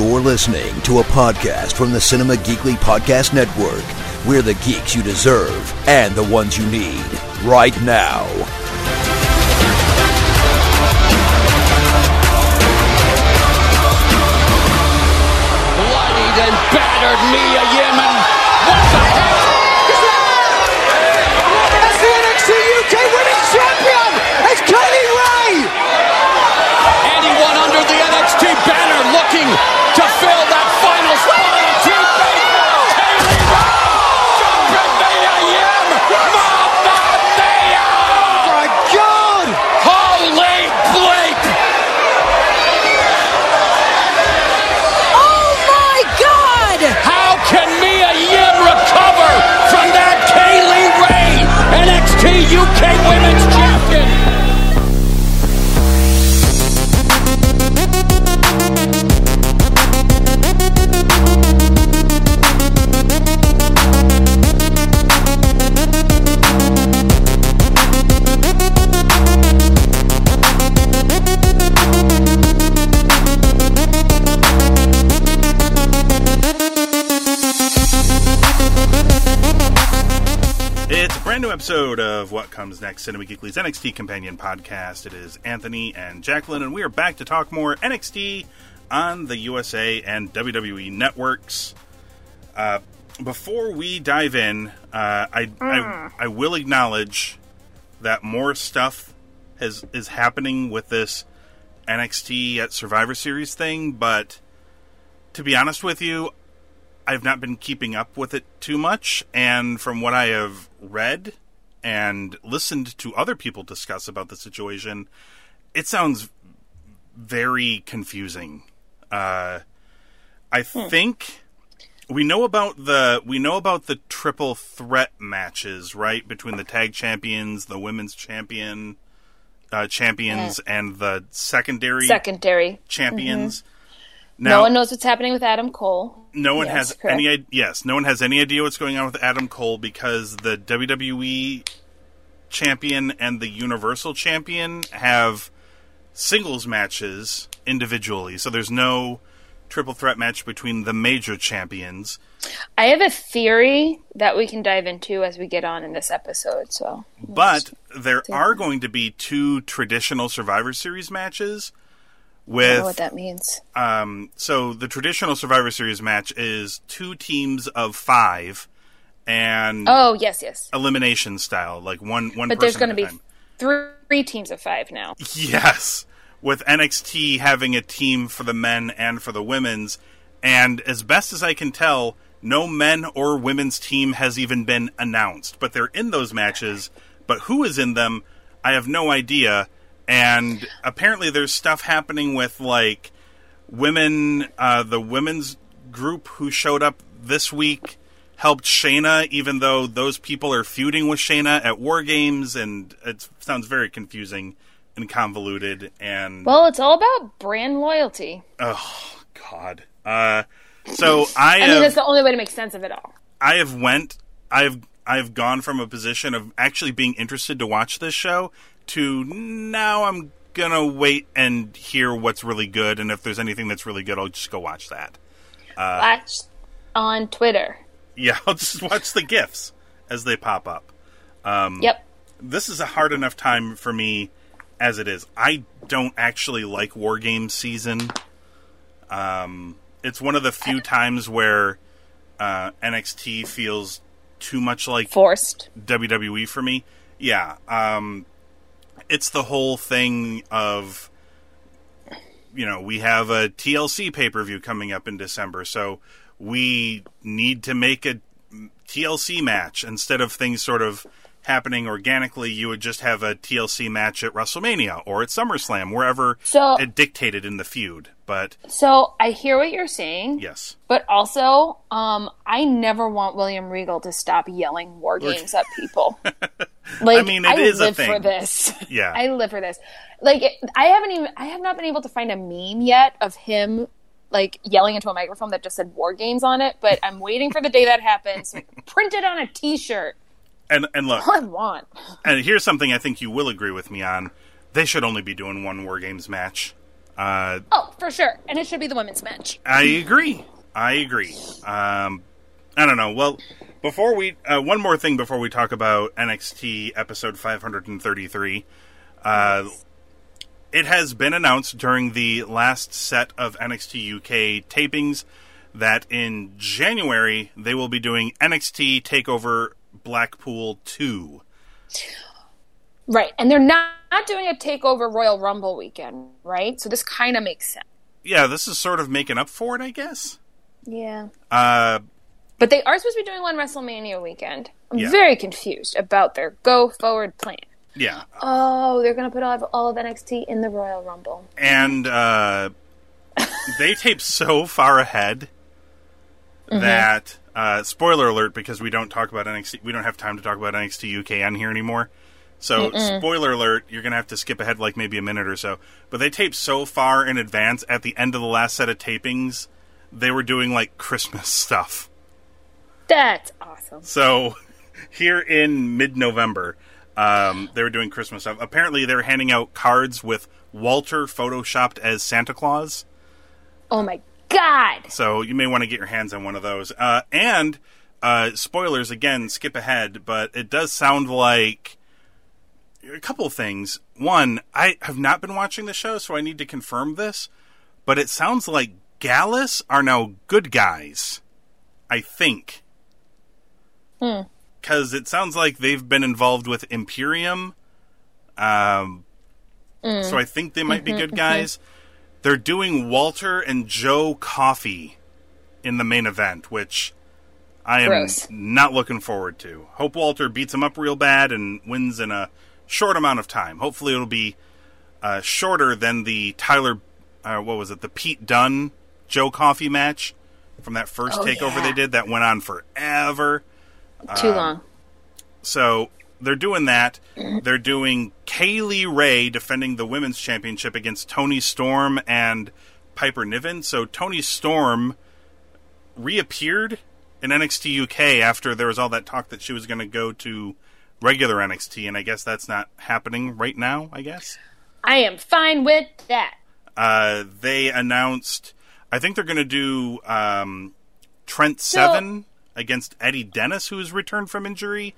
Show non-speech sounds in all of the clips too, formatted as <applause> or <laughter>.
You're listening to a podcast from the Cinema Geekly Podcast Network. We're the geeks you deserve and the ones you need right now. bloodied and battered Mia Yimon. What the heck? As the NXT UK Women's Champion, it's Kay Lee Ray. Anyone under the NXT banner looking episode of What Comes Next, Cinema Geekly's NXT Companion Podcast. It is Anthony and Jacqueline, and we are back to talk more NXT on the USA and WWE networks. Uh, before we dive in, uh, I, I I will acknowledge that more stuff has is happening with this NXT at Survivor Series thing, but to be honest with you, I've not been keeping up with it too much, and from what I have read and listened to other people discuss about the situation, it sounds very confusing. Uh, I think we know about the we know about the triple threat matches, right, between the tag champions, the women's champion, uh, champions, and the secondary Secondary. champions. no one knows what's happening with Adam Cole. no one Yes, has correct. any yes no one has any idea what's going on with adam cole because the wwe champion and the universal champion have singles matches individually so there's no triple threat match between the major champions I have a theory that we can dive into as we get on in this episode. So, but there are going to be two traditional survivor series matches I don't know with what that means. um, so the traditional Survivor Series match is two teams of five, and Oh yes, yes. elimination style, like one one. But there's going to be three, three teams of five now. yes, with NXT having a team for the men and for the women's, and as best as I can tell, no men or women's team has even been announced, but they're in those matches. But who is in them, I have no idea. And apparently, there's stuff happening with like women, uh, the women's group who showed up this week helped Shayna, even though those people are feuding with Shayna at War Games, and it sounds very confusing and convoluted. And Well, it's all about brand loyalty. oh god, uh, so I, I mean, have that's the only way to make sense of it all. I have went I've I've gone from a position of actually being interested to watch this show to now I'm gonna wait and hear what's really good, and if there's anything that's really good, I'll just go watch that. Watch on Twitter. Yeah, <laughs> I'll just watch the gifs as they pop up. Yep. This is a hard enough time for me as it is. I don't actually like War Games season. Um, it's one of the few times where uh, NXT feels too much like Forced. WWE for me. Yeah, um, it's the whole thing of you know we have a TLC pay per view coming up in December, so we need to make a TLC match instead of things sort of happening organically. You would just have a TLC match at WrestleMania or at SummerSlam, wherever So- it dictated in the feud. But So I hear what you're saying. yes, But also, um, I never want William Regal to stop yelling war games at people. <laughs> Like, I mean, it is a live for this. Yeah. <laughs> I live for this. Like, I haven't even, I have not been able to find a meme yet of him like yelling into a microphone that just said war games on it. But I'm waiting for the day that happens. <laughs> Print it on a T-shirt. and and look, I want. and here's something I think you will agree with me on. They should only be doing one War Games match. Uh, Oh, for sure. And it should be the women's match. I agree. I agree. Um, I don't know. Well, before we, uh, one more thing before we talk about NXT episode 533. Uh, it has been announced during the last set of NXT UK tapings that in January they will be doing NXT Takeover Blackpool 2. Right. And they're not, not doing a takeover Royal Rumble weekend, right? So this kind of makes sense. Yeah, this is sort of making up for it, I guess. Yeah. Uh, But they are supposed to be doing one WrestleMania weekend. I'm Yeah. very confused about their go forward plan. Yeah. Oh, they're going to put all of, all of NXT in the Royal Rumble. and uh, <laughs> they tape so far ahead that uh, spoiler alert because we don't talk about NXT. We don't have time to talk about NXT UK on here anymore. So spoiler alert, you're gonna have to skip ahead like maybe a minute or so. But they tape so far in advance. At the end of the last set of tapings, they were doing like Christmas <laughs> stuff. That's awesome. So <laughs> here in mid-November, um, they were doing Christmas stuff. Apparently, they were handing out cards with Walter photoshopped as Santa Claus. Oh my God. So you may want to get your hands on one of those. Uh, and uh, spoilers again, skip ahead, but it does sound like a couple of things. One, I have not been watching the show, so I need to confirm this. But it sounds like Gallus are now good guys. I think. Because it sounds like they've been involved with Imperium. Um, So I think they might be good guys. They're doing Walter and Joe Coffey in the main event, which I am Gross. not looking forward to. Hope Walter beats him up real bad and wins in a short amount of time. Hopefully, it'll be uh, shorter than the Tyler, uh, what was it, the Pete Dunne Joe Coffey match from that first Oh, takeover yeah. they did that went on forever. Too Um, long. So they're doing that. They're doing Kay Lee Ray defending the women's championship against Toni Storm and Piper Niven. So Toni Storm reappeared in NXT UK after there was all that talk that she was going to go to regular NXT, and I guess that's not happening right now. I guess I am fine with that. uh, they announced. I think they're going to do um, Trent Seven against Eddie Dennis, who has returned from injury.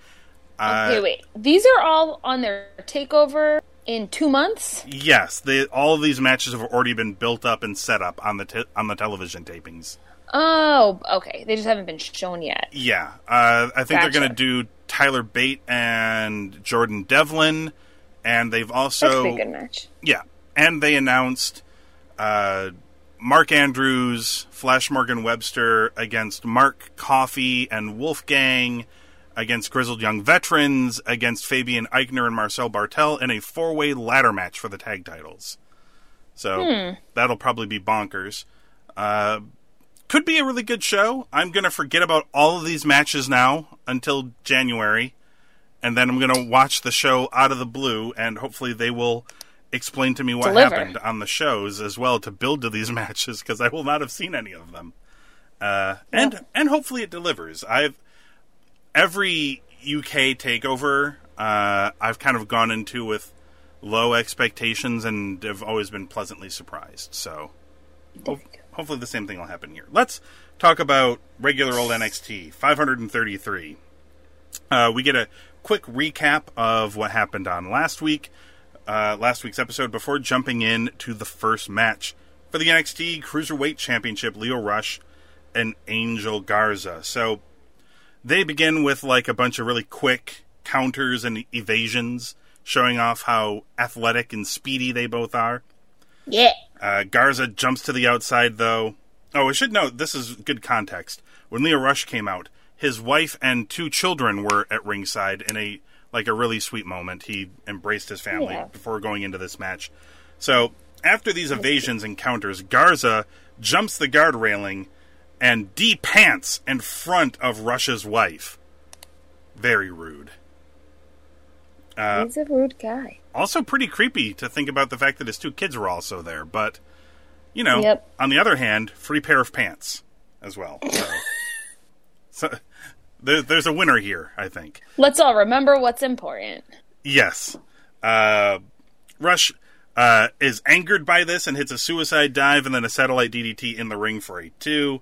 Uh, okay, wait. These are all on their takeover in two months? Yes, they, all of these matches have already been built up and set up on the te- on the television tapings. Oh, okay. They just haven't been shown yet. Yeah, uh, I think they're going to do Tyler Bate and Jordan Devlin, and they've also be a good match. yeah, and they announced uh, Mark Andrews, Flash Morgan Webster against Mark Coffey and Wolfgang against Grizzled Young Veterans against Fabian Aichner and Marcel Barthel in a four way ladder match for the tag titles. So that'll probably be bonkers. Uh, could be a really good show. I'm going to forget about all of these matches now until January, and then I'm going to watch the show out of the blue, and hopefully they will explain to me what Deliver. happened on the shows as well to build to these <laughs> matches because I will not have seen any of them. Uh, and and hopefully it delivers. I've every UK takeover uh, I've kind of gone into with low expectations and have always been pleasantly surprised. So ho- hopefully the same thing will happen here. Let's talk about regular old NXT 533. Uh, we get a quick recap of what happened on last week, uh, last week's episode, before jumping in to the first match for the NXT Cruiserweight Championship. Lio Rush and Angel Garza. So they begin with like a bunch of really quick counters and evasions, showing off how athletic and speedy they both are. Yeah. Uh, Garza jumps to the outside, though. Oh, I should note this is good context. When Lio Rush came out, his wife and two children were at ringside in a like a really sweet moment. He embraced his family Yeah. before going into this match. So after these evasions and counters, Garza jumps the guard railing and de-pants in front of Russia's wife. Very rude. Uh, He's a rude guy. also pretty creepy to think about the fact that his two kids were also there. But you know, Yep. on the other hand, free pair of pants as well. So, <laughs> so there, there's a winner here, I think. Let's all remember what's important. Yes, uh, Rush uh, is angered by this and hits a suicide dive and then a satellite DDT in the ring for a two.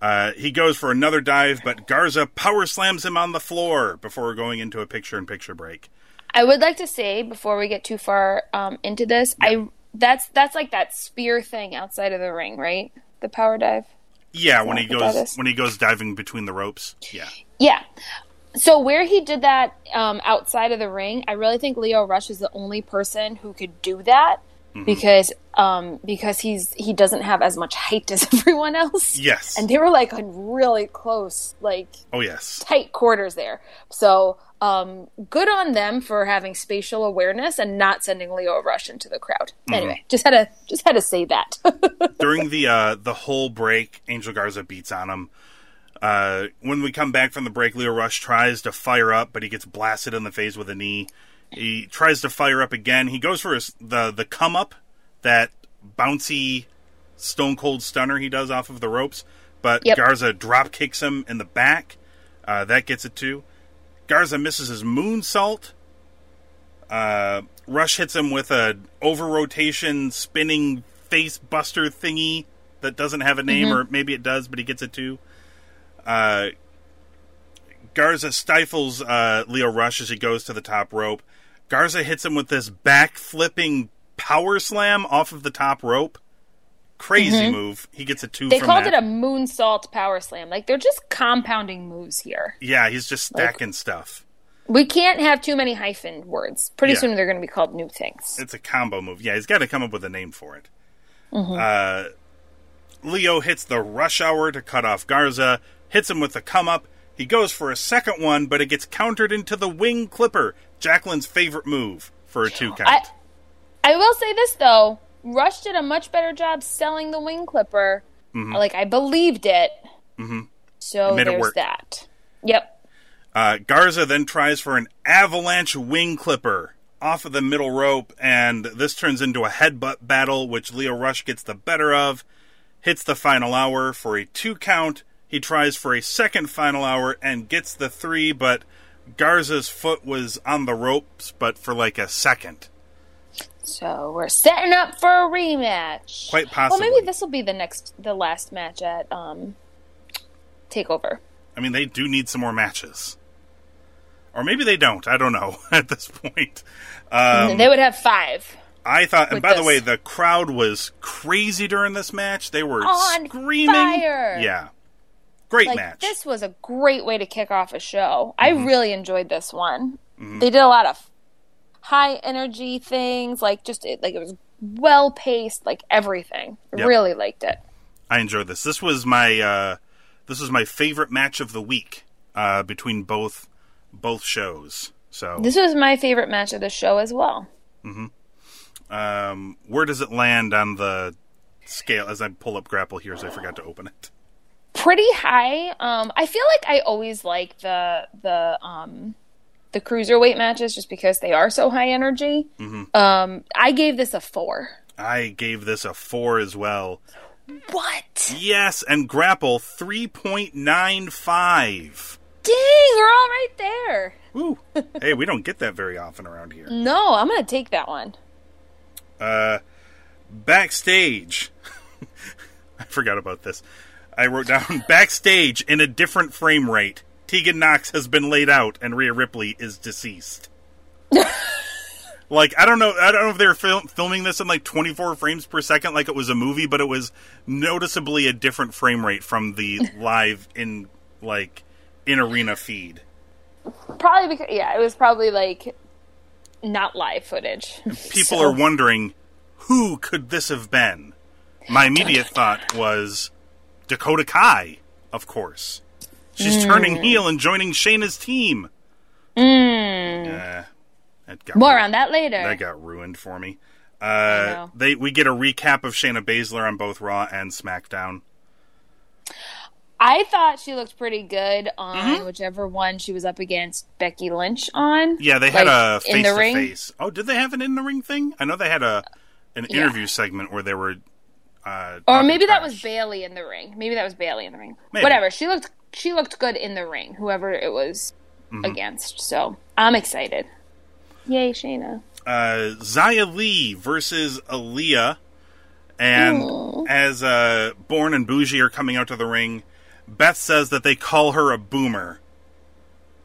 Uh, he goes for another dive, but Garza power slams him on the floor before going into a picture in picture break. I would like to say before we get too far um, into this, I that's that's like that spear thing outside of the ring, right? The power dive. Yeah, when he goes when he goes diving between the ropes. Yeah. Yeah. So where he did that um, outside of the ring, I really think Lio Rush is the only person who could do that Mm-hmm. because um, because he's he doesn't have as much height <laughs> as everyone else. Yes. And they were like in really close, like Oh yes. tight quarters there. So um, good on them for having spatial awareness and not sending Lio Rush into the crowd. Mm-hmm. Anyway, just had to just had to say that. <laughs> During the uh, the whole break, Angel Garza beats on him. Uh, when we come back from the break, Lio Rush tries to fire up, but he gets blasted in the face with a knee. He tries to fire up again. He goes for his, the the come up, that bouncy Stone Cold Stunner he does off of the ropes, but Yep. Garza drop kicks him in the back. Uh, that gets it too. Garza misses his moonsault. Uh, Rush hits him with a over rotation spinning face buster thingy that doesn't have a name, or maybe it does, but he gets it too. Uh, Garza stifles uh, Lio Rush as he goes to the top rope. Garza hits him with this back flipping power slam off of the top rope. Crazy move. He gets a two they called that. it a moonsault power slam. Like they're just compounding moves here. yeah, he's just stacking stuff. We can't have too many hyphen words. Pretty Yeah. soon they're going to be called new things. It's a combo move. Yeah, he's got to come up with a name for it. Mm-hmm. Uh, Lio hits the rush hour to cut off Garza, hits him with the come up. He goes for a second one, but it gets countered into the wing clipper, Jacqueline's favorite move for a two count. I I will say this though, Rush did a much better job selling the wing clipper. Like I believed it. Mm-hmm. So It made it there's that. Yep. Uh, Garza then tries for an avalanche wing clipper off of the middle rope, and this turns into a headbutt battle, which Lio Rush gets the better of. Hits the final hour for a two count. He tries for a second final hour and gets the three, but Garza's foot was on the ropes, but for like a second. So we're setting up for a rematch. Quite possibly. Well, maybe this will be the next, the last match at um, Takeover. I mean, they do need some more matches. Or maybe they don't. I don't know <laughs> at this point. Um, <laughs> they would have five. I thought, and by the way, the crowd was crazy during this match. They were On screaming. fire. Yeah. Great Like match. this was a great way to kick off a show. I Mm-hmm. really enjoyed this one. They did a lot of high energy things, like just it, like it was well paced, like everything. Yep. Really liked it. I enjoyed this. This was my uh, this was my favorite match of the week uh, between both both shows. So, This was my favorite match of the show as well. Mm-hmm. um, where does it land on the scale? As I pull up Grapple here, as I forgot to open it. Pretty high. Um, I feel like I always like the the um, the cruiserweight matches just because they are so high energy. Mm-hmm. Um, I gave this a four. I gave this a four as well. What? Yes, and Grapple three point nine five. Dang, we're all right there. Woo! <laughs> hey, we don't get that very often around here. No, I'm gonna take that one. Uh, backstage. <laughs> I forgot about this. I wrote down <laughs> backstage in a different frame rate. Tegan Knox has been laid out, and Rhea Ripley is deceased. <laughs> like I don't know, I don't know if they're fil- filming this in like 24 frames per second, like it was a movie, but it was noticeably a different frame rate from the <laughs> live in like in arena feed. Probably because yeah, it was probably like not live footage. people So- are wondering who could this have been. My immediate thought was Dakota Kai, of course. She's turning Hmm. heel and joining Shayna's team. Uh, that got More ru- on that later. That got ruined for me. Uh, they we get a recap of Shayna Baszler on both Raw and SmackDown. I thought she looked pretty good on whichever one she was up against Becky Lynch on. Mm-hmm. Yeah, they had Like, a in face the to ring. face. Oh, did they have an in the ring thing? I know they had a an Yeah. interview segment where they were. Uh, Or maybe that was Bayley in the ring. Maybe that was Bayley in the ring. Maybe. Whatever. She looked she looked good in the ring, whoever it was Mm-hmm. against. So I'm excited. Yay, Shayna. uh, Xia Li versus Aliyah. And as uh, Born and Bougie are coming out to the ring, Beth says that they call her a boomer.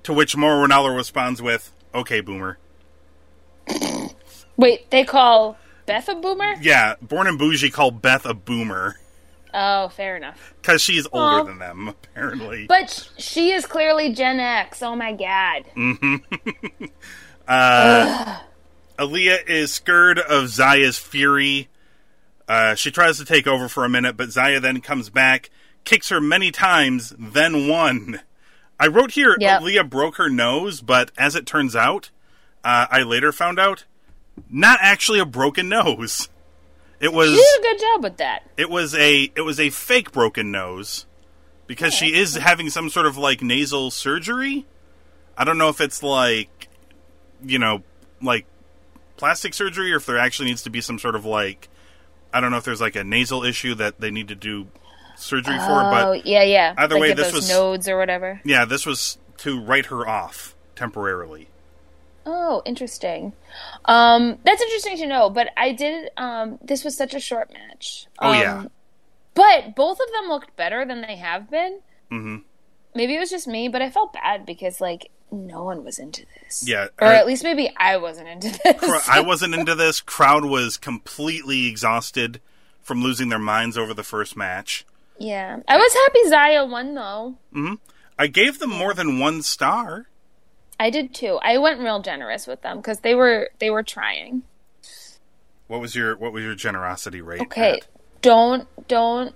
To which Mauro Ranallo responds with, "Okay, boomer." Wait, they call Beth a boomer? Yeah, Born and Bougie call Beth a boomer Oh, fair enough. because she's older than them, apparently. But she is clearly Gen X. Oh my god. <laughs> Aliyah is scared of Xia's fury. Uh, she tries to take over for a minute, but Zaya then comes back, kicks her many times, then won. I wrote here Yep. Aliyah broke her nose, but as it turns out, uh, I later found out not actually a broken nose. It was She did a good job with that. it was a it was a fake broken nose because she is having some sort of like nasal surgery. I don't know if it's like you know like plastic surgery or if there actually needs to be some sort of like I don't know if there's like a nasal issue that they need to do surgery for, Oh, but yeah, yeah. either like way, this was- nodes or whatever. yeah, this was to write her off temporarily. Oh, interesting. Um, that's interesting to know. But I did. Um, this was such a short match. Oh, Um, yeah. But both of them looked better than they have been. Mm-hmm. Maybe it was just me, but I felt bad because like no one was into this. Yeah, Or uh, at least maybe I wasn't into this. I wasn't into this. Crowd was completely exhausted from losing their minds over the first match. yeah, I was happy Xia won though. Mhm. I gave them more than one star. I did too. I went real generous with them because they were they were trying. What was your what was your generosity rate? Okay, at? don't don't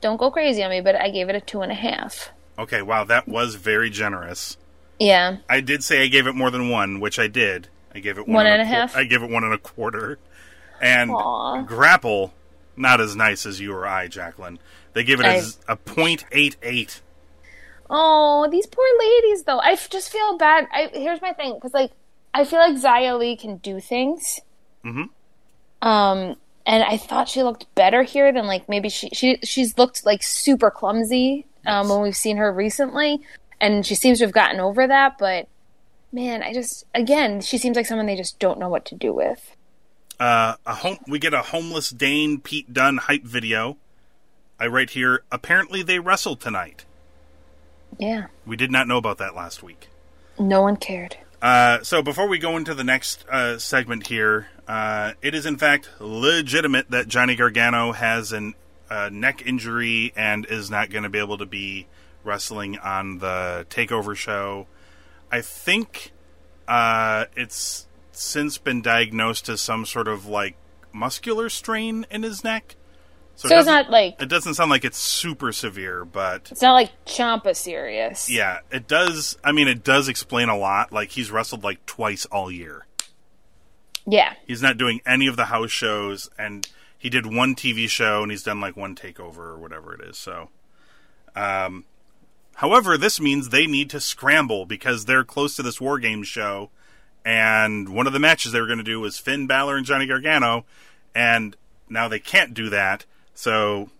don't go crazy on me, but I gave it a two and a half. Okay, wow, that was very generous. Yeah, I did say I gave it more than one, which I did. I gave it one, One and a quar- half? I gave it one and a quarter. And Aw. grapple, not as nice as you or I, Jacqueline. They give it I- a point eight eight. Oh, these poor ladies, though. I just feel bad. I here's my thing, because like I feel like Xia Li can do things. Mm-hmm. Um, and I thought she looked better here than like maybe she she she's looked like super clumsy um, when we've seen her recently, and she seems to have gotten over that. But man, I just again, she seems like someone they just don't know what to do with. Uh, a home, we get a homeless Dane Pete Dunne hype video. I write here. Apparently, they wrestle tonight. Yeah, We did not know about that last week. no one cared. Uh, so before we go into the next uh, segment here, uh, it is in fact legitimate that Johnny Gargano has an uh, neck injury and is not going to be able to be wrestling on the Takeover show. I think uh, it's since been diagnosed as some sort of like muscular strain in his neck. So So, it it's not like It doesn't sound like it's super severe, but it's not like Ciampa serious. yeah, it does. I mean, it does explain a lot. Like he's wrestled like twice all year. yeah. He's not doing any of the house shows, and he did one TV show, and he's done like one takeover or whatever it is. So, um, however, this means they need to scramble because they're close to this War Games show, and one of the matches they were going to do was Finn Balor and Johnny Gargano, and now they can't do that. So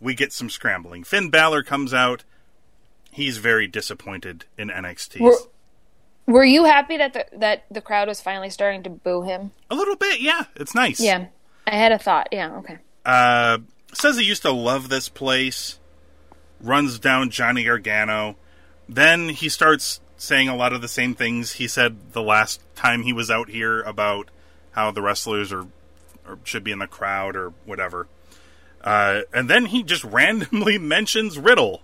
we get some scrambling. Finn Balor comes out. He's very disappointed in NXT. Were, were you happy that the that the crowd was finally starting to boo him? a little bit, yeah. It's nice. Yeah, I had a thought. Yeah, okay. Uh, says he used to love this place. Runs down Johnny Gargano. Then he starts saying a lot of the same things he said the last time he was out here about how the wrestlers are or should be in the crowd or whatever. Uh, and then he just <laughs> randomly mentions Riddle.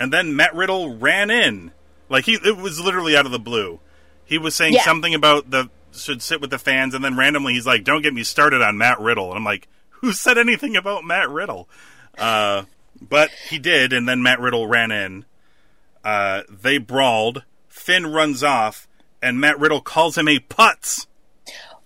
And then Matt Riddle ran in. Like he it was literally out of the blue. He was saying Yeah. something about the should sit with the fans and then randomly he's like, Don't get me started on Matt Riddle and I'm like, Who said anything about Matt Riddle? Uh but he did, and then Matt Riddle ran in. Uh, they brawled. Finn runs off, and Matt Riddle calls him a putz.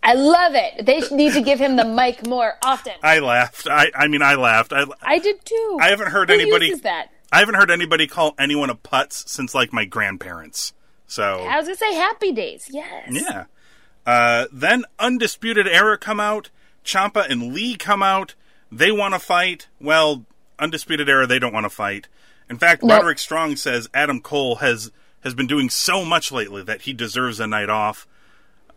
I love it. They need to give him the <laughs> mic more often. I laughed. I, I mean, I laughed. I, I did too. I haven't heard Who anybody. that? I haven't heard anybody call anyone a putz since like my grandparents. So I was gonna say Happy Days. Yes. yeah. Uh, then Undisputed Era come out. Ciampa and Lee come out. They want to fight. Well, Undisputed Era they don't want to fight. In fact, Nope. Roderick Strong says Adam Cole has has been doing so much lately that he deserves a night off.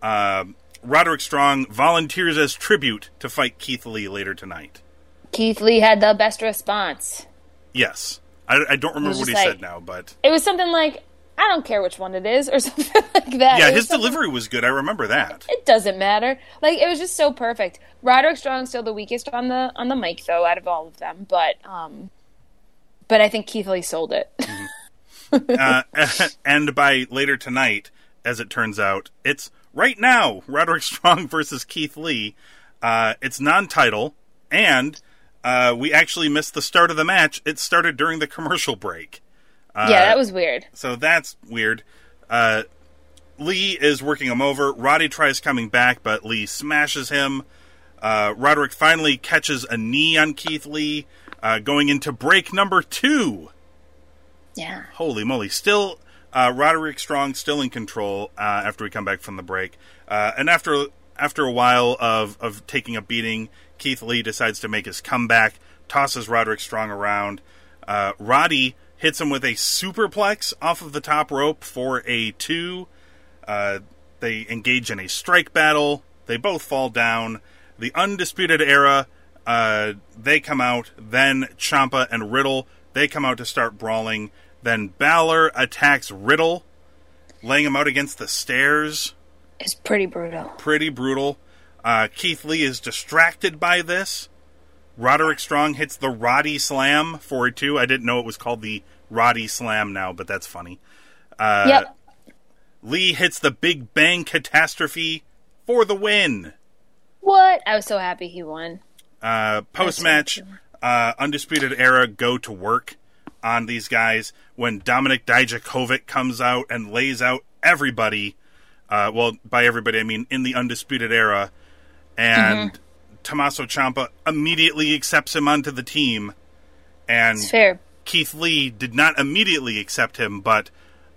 Um Roderick Strong volunteers as tribute to fight Keith Lee later tonight. Keith Lee had the best response. Yes. I, I don't remember what he just said now, but It was something like, "I don't care which one it is," or <laughs> something like that. yeah, his delivery was good. I remember that. It doesn't matter. Like it was just so perfect. Roderick Strong's still the weakest on the on the mic though, out of all of them. But um, but I think Keith Lee sold it. <laughs> uh, <laughs> and by later tonight, as it turns out, it's right now Roderick Strong <laughs> versus Keith Lee. Uh, it's non-title, and uh, we actually missed the start of the match. It started during the commercial break, yeah, that was weird. so that's weird. Uh, Lee is working him over. Roddy tries coming back, but Lee smashes him. Uh, Roderick finally catches a knee on Keith Lee, uh, going into break number two. Yeah. Holy moly! Still, uh, Roderick Strong still in control uh, after we come back from the break, uh, and after after a while of of taking a beating, Keith Lee decides to make his comeback, tosses Roderick Strong around. Uh, Roddy hits him with a superplex off of the top rope for a two. Uh, they engage in a strike battle. They both fall down. The Undisputed Era, uh, they come out. Then Ciampa and Riddle, they come out to start brawling. Then Balor attacks Riddle, laying him out against the stairs. It's pretty brutal. Pretty brutal. Uh, Keith Lee is distracted by this. Roderick Strong hits the Roddy Slam for a two. I didn't know it was called the Roddy Slam now, but that's funny. Uh, yep. Lee hits the Big Bang Catastrophe for the win. What? I was so happy he won. Uh, Post match, uh, Undisputed Era go to work on these guys when Dominik Dijakovic comes out and lays out everybody. Uh, well, by everybody, I mean in the Undisputed Era. And Tommaso Ciampa immediately accepts him onto the team. And. Keith Lee did not immediately accept him, but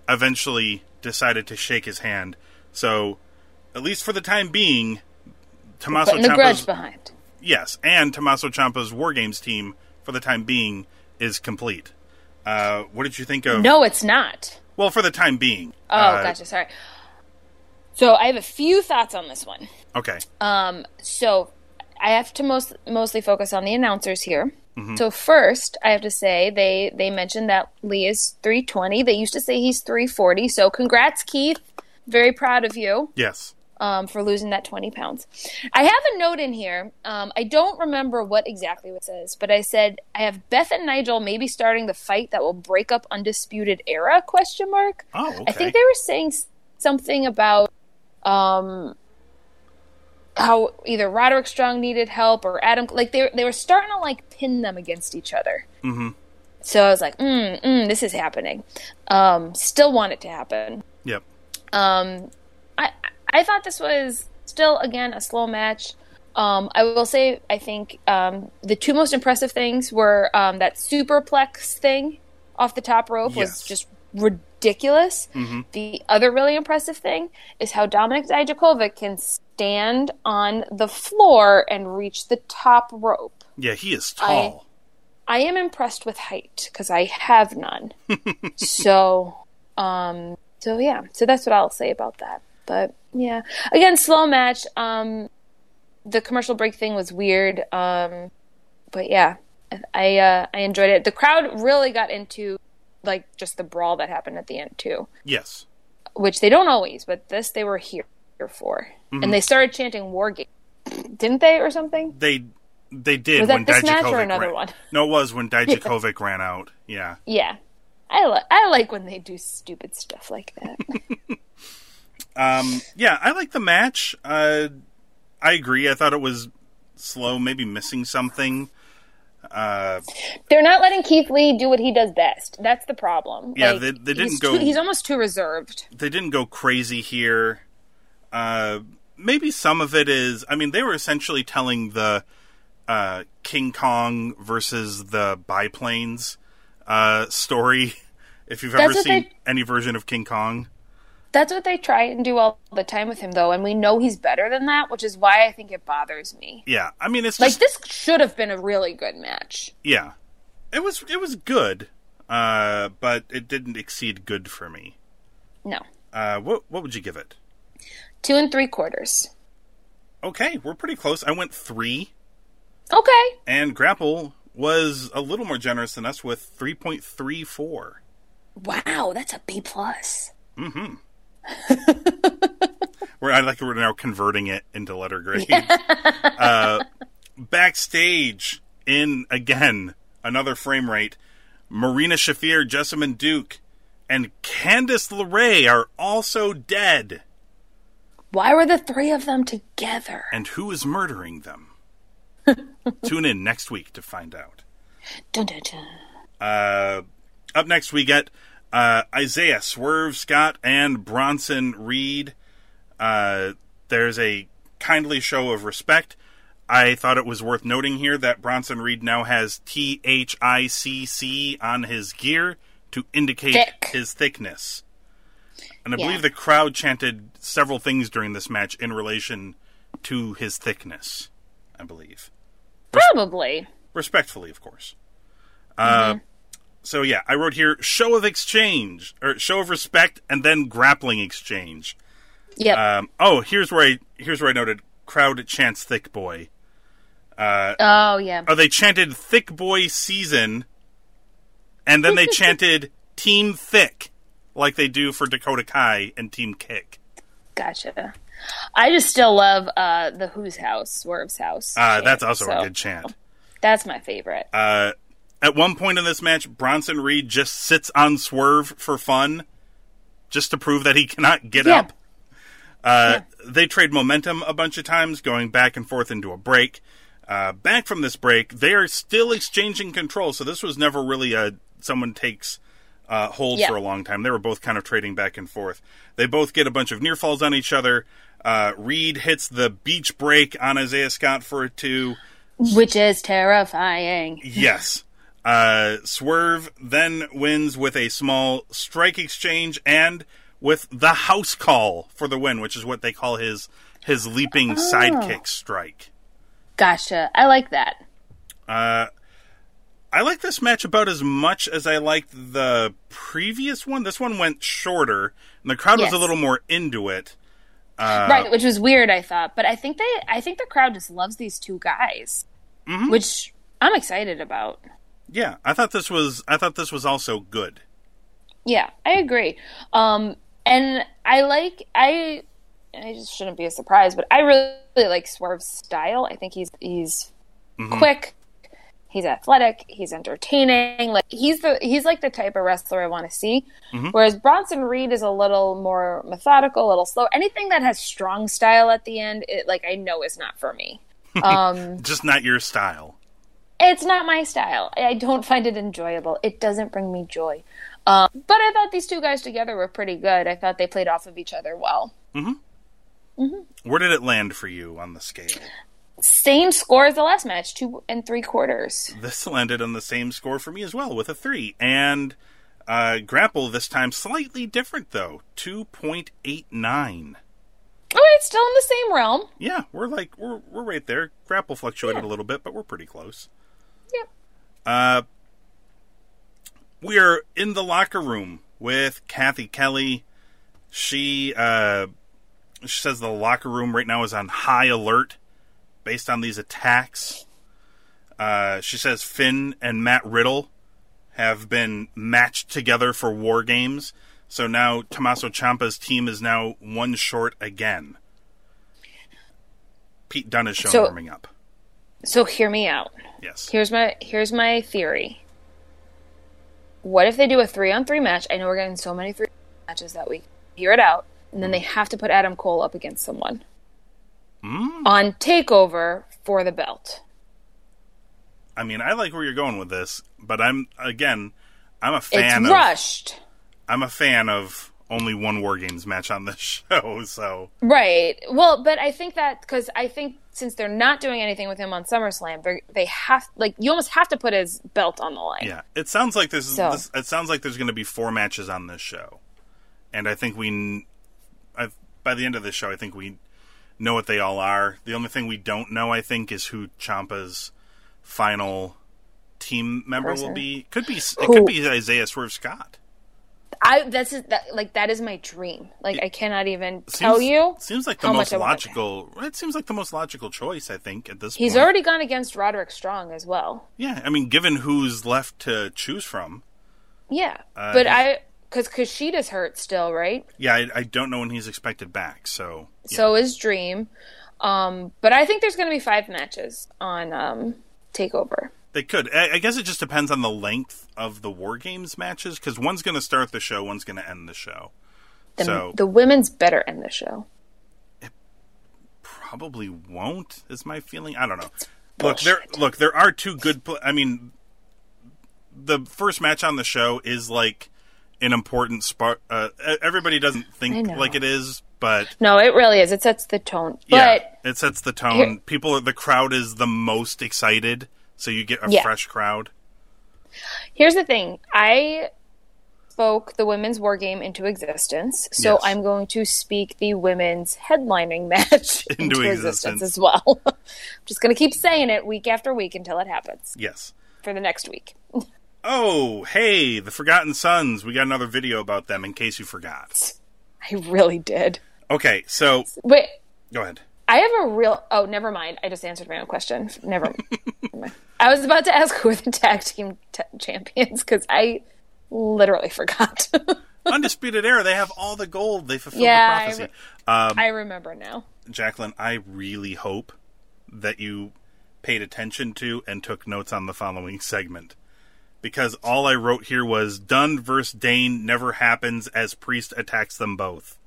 eventually decided to shake his hand. So, at least for the time being, Tommaso the grudge Ciampa's behind. yes, and Tommaso Ciampa's War Games team for the time being is complete. Uh, what did you think of? No, it's not. Well, for the time being. Oh, Uh, gotcha. Sorry. So I have a few thoughts on this one. Okay. Um, so I have to most mostly focus on the announcers here. So first, I have to say they they mentioned that Lee is 320. They used to say he's 340. So congrats, Keith. Very proud of you yes. Um, for losing that 20 pounds. I have a note in here. Um, I don't remember what exactly it says, but I said I have Beth and Nigel maybe starting the fight that will break up undisputed era question mark. Oh, okay. I think they were saying something about um, how either Roderick Strong needed help or Adam. Like they they were starting to like pin them against each other. Mm-hmm. So I was like, mm, mm, this is happening. Um, still want it to happen. Yep. Um, I I thought this was still again a slow match. Um, I will say I think um, the two most impressive things were um, that superplex thing off the top rope Yes. was just ridiculous. The other really impressive thing is how Dominik Dijakovic can stand on the floor and reach the top rope. Yeah, he is tall. I am impressed with height because I have none. <laughs> so, um, so yeah, so that's what I'll say about that. But yeah, again, slow match. Um, the commercial break thing was weird. Um, but yeah, I uh, I enjoyed it. The crowd really got into like just the brawl that happened at the end too, yes. which they don't always, but this they were here for, Mm-hmm. and they started chanting "War Game," didn't they, or something? They they did Was that when this match or another ran- one? No, it was when <laughs> Dijakovic ran out. Yeah. Yeah. I, li- I like when they do stupid stuff like that. <laughs> Um, yeah, I like the match. Uh, I agree. I thought it was slow, maybe missing something. Uh, They're not letting Keith Lee do what he does best. That's the problem. Yeah, Like, they- they didn't he's go- Too, he's almost too reserved. they didn't go crazy here. Uh, maybe some of it is. I mean, they were essentially telling the uh, King Kong versus the biplanes uh, story. <laughs> If you've That's ever seen they- any version of King Kong, That's what they try and do all the time with him, though, and we know he's better than that, which is why I think it bothers me. yeah. I mean, it's Like this should have been a really good match. yeah. It was it was good, uh, but it didn't exceed good for me. No, Uh, what what would you give it? two and three quarters. Okay, we're pretty close. I went three, Okay. and Grapple was a little more generous than us with three point three four. Wow, that's a B plus. <laughs> Where I like we're now converting it into letter grade. <laughs> uh, backstage in again another frame rate. Marina Shafir, Jessamyn Duke, and Candice LeRae are also dead. Why were the three of them together? And who is murdering them? <laughs> Tune in next week to find out. Dun, dun, dun. Uh, up next, we get uh, Isaiah Swerve Scott and Bronson Reed. Uh, there's a kindly show of respect. I thought it was worth noting here that Bronson Reed now has T H I C C on his gear to indicate Thick. his thickness. And I Yeah. believe the crowd chanted several things during this match in relation to his thickness. I believe Probably. respectfully, of course. Uh, so yeah, I wrote here show of exchange or show of respect, and then grappling exchange. Yeah. Um, oh, here's where I here's where I noted crowd chants thick boy. oh yeah. Oh, they chanted thick boy season, and then they <laughs> chanted team thick, like they do for Dakota Kai and Team Kick. Gotcha. I just still love uh, the Who's House, Swerve's House. Uh, chant, that's also so a good chant. That's my favorite. Uh, at one point in this match, Bronson Reed just sits on Swerve for fun, just to prove that he cannot get Yeah. up. Uh, They trade momentum a bunch of times, going back and forth into a break. Uh, back from this break, they are still exchanging control. So this was never really a someone takes uh, hold Yeah. for a long time. They were both kind of trading back and forth. They both get a bunch of near falls on each other. Uh, Reed hits the beach break on Isaiah Scott for a two. Which is terrifying. Yes. Uh, Swerve then wins with a small strike exchange and with the house call for the win, which is what they call his his leaping sidekick strike. Gotcha. I like that. Uh, I like this match about as much as I liked the previous one. This one went shorter, and the crowd was a little more into it. right, which was weird, I thought. But I think they I think the crowd just loves these two guys. Mm-hmm. Which I'm excited about. Yeah, I thought this was I thought this was also good. Yeah, I agree. Um, and I like I. I just shouldn't be a surprise, but I really, like Swerve's style. I think he's he's quick, he's athletic, he's entertaining. Like he's the he's like the type of wrestler I want to see. Whereas Bronson Reed is a little more methodical, a little slow. Anything that has strong style at the end, it like I know is not for me. <laughs> Um, Just not your style. It's not my style. I don't find it enjoyable. It doesn't bring me joy. Um, but I thought these two guys together were pretty good. I thought they played off of each other well. Where did it land for you on the scale? Same score as the last match, two and three quarters. This landed on the same score for me as well, with a three. And uh, grapple this time slightly different though, two point eight nine. Oh, it's still in the same realm. Yeah, we're like we're we're right there. Grapple fluctuated Yeah. a little bit, but we're pretty close. Yep. Uh, we are in the locker room with Cathy Kelley. She uh, she says the locker room right now is on high alert based on these attacks. Uh, she says Finn and Matt Riddle have been matched together for war games. So now Tommaso Ciampa's team is now one short again. Pete Dunne is shown So- warming up. So hear me out. Yes. Here's my here's my theory. What if they do a three on three match? I know we're getting so many three matches that we Hear it out, and then they have to put Adam Cole up against someone mm. on Takeover for the belt. I mean, I like where you're going with this, but I'm again, I'm a fan It's of rushed. I'm a fan of only one War Games match on this <laughs> show. So Right. Well, but I think that because I think since they're not doing anything with him on SummerSlam, they they have like you almost have to put his belt on the line. yeah, it sounds like this. So- this it sounds like there's going to be four matches on this show, and I think we, I, by the end of this show, I think we know what they all are. The only thing we don't know, I think, is who Ciampa's final team member will Person. be. Could be it could be Isaiah Swerve Scott. I that's that, like that is my dream. Like I cannot even tell Seems- you. Seems like the most much I want that to logical. It seems like the most logical choice. I think at this point. He's point. already gone against Roderick Strong as well. Yeah, I mean, given who's left to choose from, Yeah, Uh, but I because Kushida's hurt still, right? yeah, I, I don't know when he's expected back. So yeah. So is Dream. Um, but I think there's going to be five matches on um, Takeover. They could. I, I guess it just depends on the length of the War Games matches because one's going to start the show, one's going to end the show. The, so the women's better end the show. It probably won't. Is my feeling. I don't know. Look, there. Look, there are two good. Pl- I mean, the first match on the show is like an important spot. Uh, everybody doesn't think like it is, but No, it really is. It sets the tone. yeah, it sets the tone. Here- People, the crowd is the most excited, so you get a Yeah. fresh crowd. here's the thing: I spoke the women's war game into existence, so Yes. I'm going to speak the women's headlining <laughs> match Into into, existence. existence. as well. <laughs> I'm just going to keep saying it week after week until it happens Yes. for the next week. <laughs> Oh, hey, the Forgotten Sons. We got another video about them in case you forgot. I really did. Okay, so Wait, go ahead. I have a real. Oh, never mind. I just answered my own question. Never. I was about to ask who are the tag team t- champions because I literally forgot. <laughs> Undisputed Era, they have all the gold. They fulfilled Yeah, the I prophecy. re- um, I remember now. Jacqueline, I really hope that you paid attention to and took notes on the following segment. Because all I wrote here was Dunne versus Dain never happens as Priest attacks them both.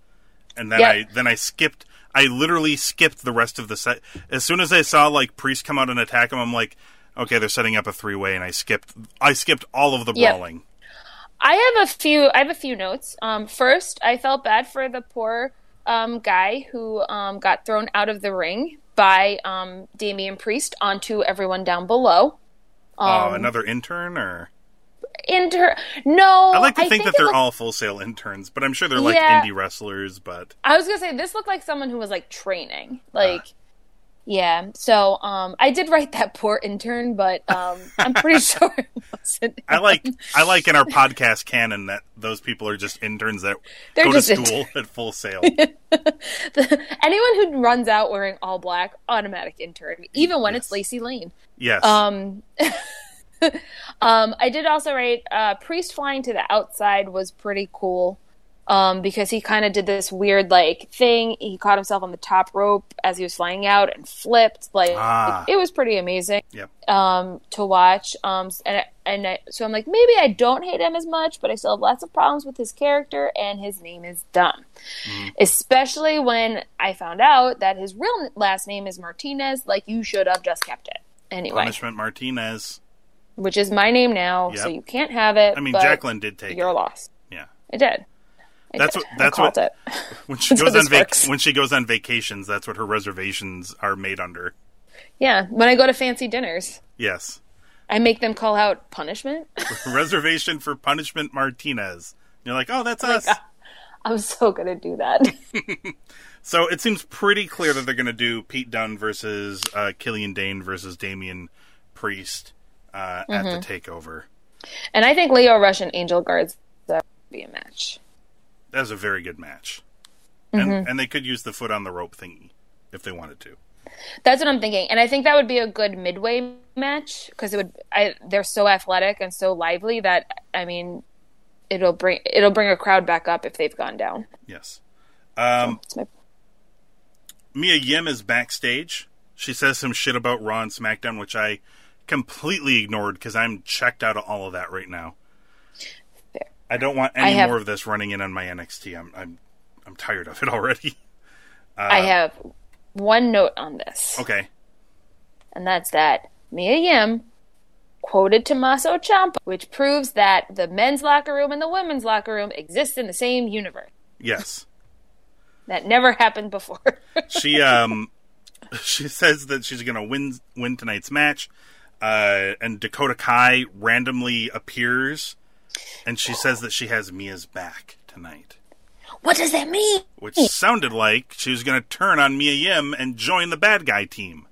And then Yeah. I then I skipped I literally skipped the rest of the set. As soon as I saw like Priest come out and attack him, I'm like, okay, they're setting up a three way and I skipped I skipped all of the Yep. brawling. I have a few. I have a few notes. Um, first, I felt bad for the poor um, guy who um, got thrown out of the ring by um, Damian Priest onto everyone down below. oh, Um, another intern or Inter. No, I like to think, that they're looked- all Full Sail interns, but I'm sure they're like Yeah. indie wrestlers, but I was gonna say this looked like someone who was like training, like. Ah. Yeah, so um, I did write that poor intern, but um, I'm pretty <laughs> sure it wasn't. I like. I like in our podcast canon that those people are just interns that They're go to school <laughs> at Full Sail. anyone who runs out wearing all black, automatic intern, even when it's Lacey Lane. Yes. Um, <laughs> <laughs> um, I did also write uh, Priest flying to the outside was pretty cool um, because he kind of did this weird like thing. He caught himself on the top rope as he was flying out and flipped. Like Ah. it was pretty amazing yep. um, to watch. Um, and and I, so I'm like, maybe I don't hate him as much, but I still have lots of problems with his character, and his name is dumb. Especially when I found out that his real last name is Martinez. Like you should have just kept it anyway, Punishment Martinez. Which is my name now, so you can't have it. I mean, Jacqueline did take Your it. loss. Yeah. I did. I That's did. what- that's what- it. When <laughs> she goes on vac- when she goes on vacations, that's what her reservations are made under. Yeah, when I go to fancy dinners, Yes. I make them call out punishment. <laughs> Reservation for Punishment Martinez. You're like, "Oh, that's us." I'm so gonna do that. <laughs> So it seems pretty clear that they're going to do Pete Dunne versus uh, Killian Dain versus Damian Priest uh, at Mm-hmm. the takeover. and I think Lio Rush and Angel Garza that would be a match. That was a very good match. Mm-hmm. And, and they could use the foot on the rope thingy if they wanted to. That's what I'm thinking, and I think that would be a good midway match because it would. I, they're so athletic and so lively that I mean, it'll bring it'll bring a crowd back up if they've gone down. Yes. Um, my, Mia Yim is backstage. She says some shit about Raw and SmackDown, which I completely ignored because I'm checked out of all of that right now. Fair. I don't want any have- more of this running in on my NXT. I'm I'm I'm tired of it <laughs> already. I have one note on this, Okay. and that's that Mia Yim quoted Tommaso Ciampa, which proves that the men's locker room and the women's locker room exist in the same universe. Yes. <laughs> That never happened before. She um <laughs> she says that she's gonna win win tonight's match. Uh, and Dakota Kai randomly appears, and she says that she has Mia's back tonight, what does that mean? which sounded like she was going to turn on Mia Yim and join the bad guy team.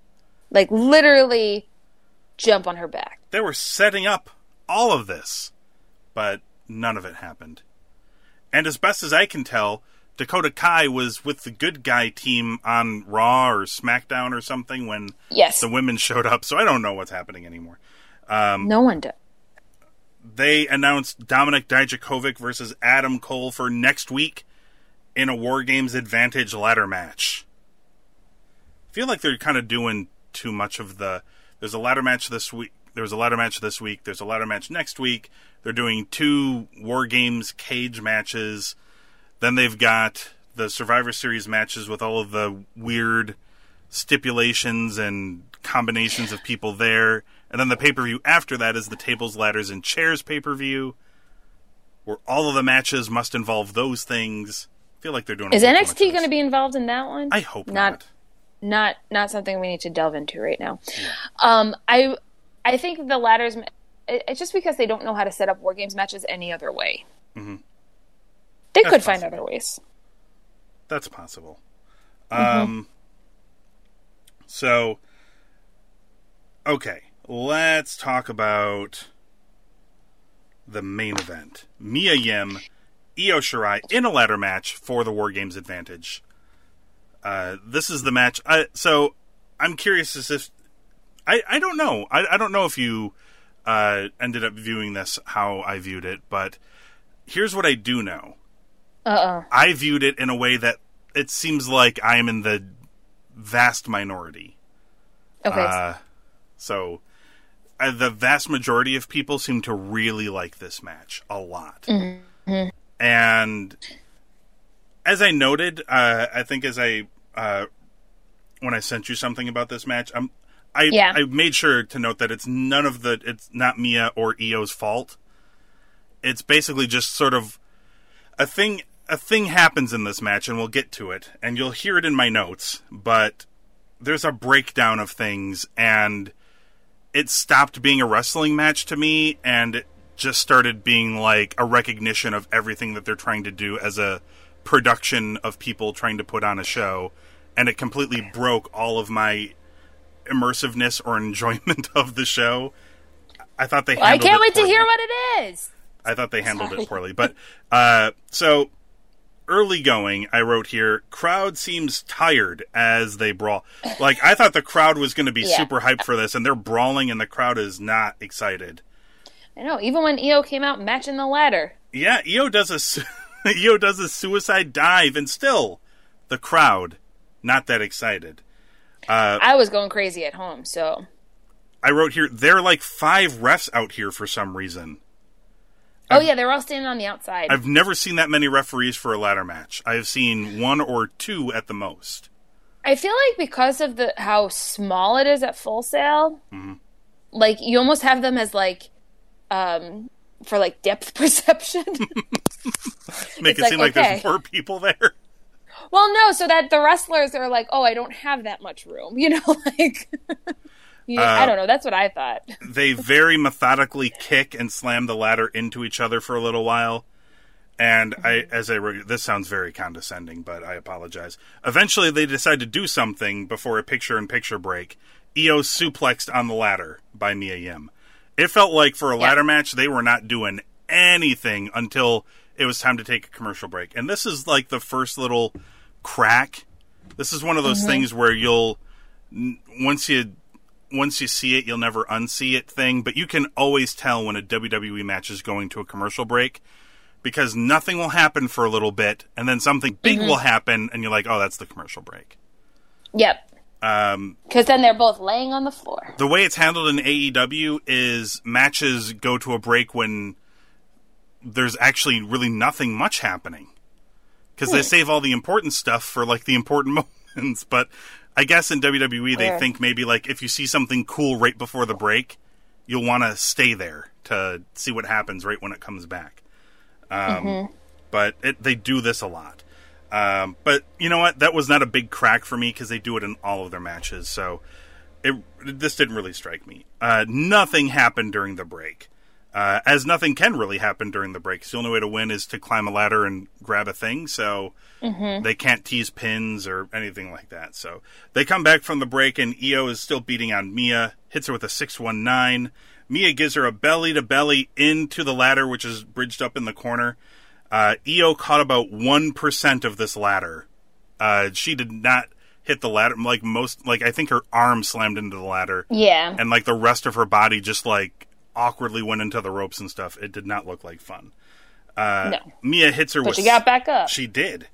Like literally jump on her back. They were setting up all of this, but none of it happened. And as best as I can tell, Dakota Kai was with the good guy team on Raw or SmackDown or something when Yes. the women showed up. So I don't know what's happening anymore. Um, no one does. They announced Dominik Dijakovic versus Adam Cole for next week in a War Games Advantage ladder match. I feel like they're kind of doing too much of the. There's a ladder match this week. There was a ladder match this week. There's a ladder match next week. They're doing two War Games cage matches. Then they've got the Survivor Series matches with all of the weird stipulations and combinations of people there. And then the pay per view after that is the tables, ladders, and chairs pay per view, where all of the matches must involve those things. I feel like they're doing. a Is little too much NXT going to be involved in that one? I hope not. not. Not not something we need to delve into right now. Um, I I think the ladders. It's just because they don't know how to set up war games matches any other way. They. That's could find other ways. That's possible. Mm-hmm. Um. So. Okay, let's talk about the main event. Mia Yim, Io Shirai in a ladder match for the War Games advantage. Uh, this is the match. I, so I'm curious as if I, I don't know. I, I don't know if you uh, ended up viewing this how I viewed it, but here's what I do know. Uh oh. I viewed it in a way that it seems like I am in the vast minority. Okay. Uh, so uh, the vast majority of people seem to really like this match a lot. And as I noted, uh, I think as I uh, when I sent you something about this match, I'm, I Yeah. I made sure to note that it's none of the it's not Mia or Io's fault. It's basically just sort of a thing a thing happens in this match and we'll get to it and you'll hear it in my notes but there's a breakdown of things and it stopped being a wrestling match to me and it just started being like a recognition of everything that they're trying to do as a production of people trying to put on a show and it completely broke all of my immersiveness or <laughs> enjoyment of the show i thought they I can't it wait to hear what it is. I thought they handled Sorry. it poorly. But uh, so early going, I wrote here, crowd seems tired as they brawl. Like I thought the crowd was going to be Yeah. super hyped for this, and they're brawling, and the crowd is not excited. I know. Even when Io came out matching the ladder. Yeah, Io does a Io <laughs> does a suicide dive, and still the crowd not that excited. Uh, I was going crazy at home, so I wrote here, there are like five refs out here for some reason. Oh yeah, they're all standing on the outside. I've never seen that many referees for a ladder match. I've seen one or two at the most. I feel like because of the how small it is at Full Sail, Mm-hmm. like you almost have them as like um for like depth <laughs> perception. <laughs> Make It's it like, seem like okay. there's more people there. well, no, so that the wrestlers are like, "Oh, I don't have that much room." <laughs> You know, like you, Uh, I don't know, that's what I thought. <laughs> They very methodically kick and slam the ladder into each other for a little while. And I, as I wrote, this sounds very condescending, but I apologize. Eventually, they decide to do something before a picture-in-picture break. Io suplexed on the ladder by Mia Yim. It felt like for a ladder match, they were not doing anything until it was time to take a commercial break. And this is like the first little crack. This is one of those things where you'll once you once you see it, you'll never unsee it thing. But you can always tell when a WWE match is going to a commercial break because nothing will happen for a little bit, and then something big will happen, and you're like, "Oh, that's the commercial break." Yep. Um, Because then they're both laying on the floor. the way it's handled in AEW is matches go to a break when there's actually really nothing much happening because they save all the important stuff for like the important <laughs> moments. But I guess in WWE they Weird. think maybe like if you see something cool right before the break, you'll want to stay there to see what happens right when it comes back. Um, But it, they do this a lot. Um, but you know what? That was not a big crack for me because they do it in all of their matches. So it this didn't really strike me. Uh, nothing happened during the break, uh, as nothing can really happen during the break. The only way to win is to climb a ladder and grab a thing. So they can't tease pins or anything like that. So they come back from the break, and Io is still beating on Mia. Hits her with a six one nine. Mia gives her a belly to belly into the ladder, which is bridged up in the corner. Uh, Io caught about one percent of this ladder. Uh, she did not hit the ladder like most. Like I think her arm slammed into the ladder, Yeah. and like the rest of her body just like awkwardly went into the ropes and stuff. It did not look like fun. Uh, No. Mia hits her But with she got back up. She did.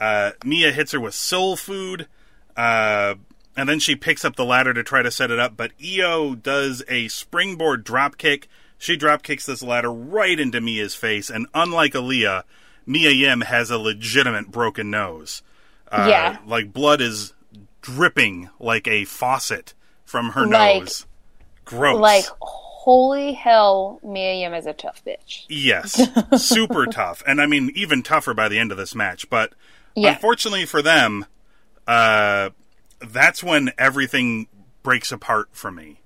Uh, Mia hits her with soul food, uh, and then she picks up the ladder to try to set it up. But Io does a springboard drop kick. She drop kicks this ladder right into Mia's face, and unlike Aliyah, Mia Yim has a legitimate broken nose. Uh, Yeah. like blood is dripping like a faucet from her Like- nose. Gross. Like, holy hell, Mia Yim is a tough bitch. Yes, super <laughs> tough, and I mean even tougher by the end of this match. But Yeah. unfortunately for them, uh, that's when everything breaks apart for me.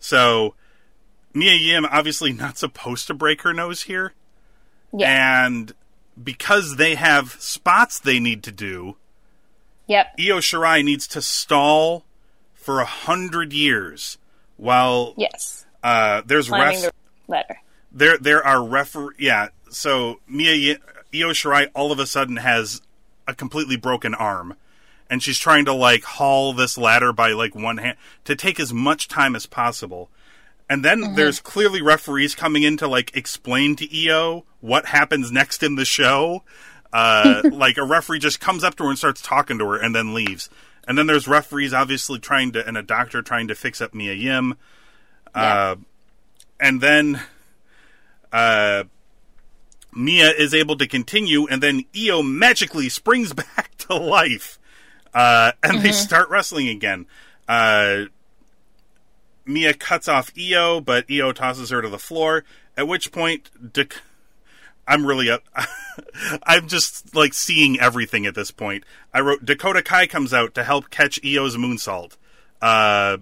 So Mia Yim obviously not supposed to break her nose here, Yeah. and because they have spots they need to do, yep. Io Shirai needs to stall for a hundred years while Yes. Uh, there's refs. the ladder. there there are refer yeah so mia io shirai all of a sudden has a completely broken arm and she's trying to like haul this ladder by like one hand to take as much time as possible and then there's clearly referees coming in to like explain to io what happens next in the show uh, <laughs> like a referee just comes up to her and starts talking to her and then leaves and then there's referees obviously trying to and a doctor trying to fix up mia yim uh, and then uh, Mia is able to continue, and then Io magically springs <laughs> back to life, uh, and they start wrestling again. Uh, Mia cuts off Io, but Io tosses her to the floor. At which point, Dak- I'm really up. <laughs> I'm just like seeing everything at this point. I wrote Dakota Kai comes out to help catch Io's moonsault. Uh,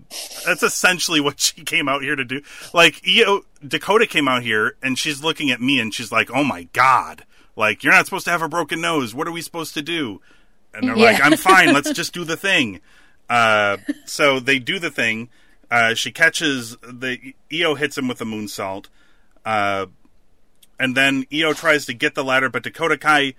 that's essentially what she came out here to do. Like, Io, Dakota came out here and she's looking at me and she's like, "Oh my god! Like, you're not supposed to have a broken nose. What are we supposed to do?" And they're like, "I'm fine. Let's <laughs> just do the thing." Uh, so they do the thing. Uh, she catches the Io hits him with a moonsault. Uh, and then Io tries to get the ladder, but Dakota Kai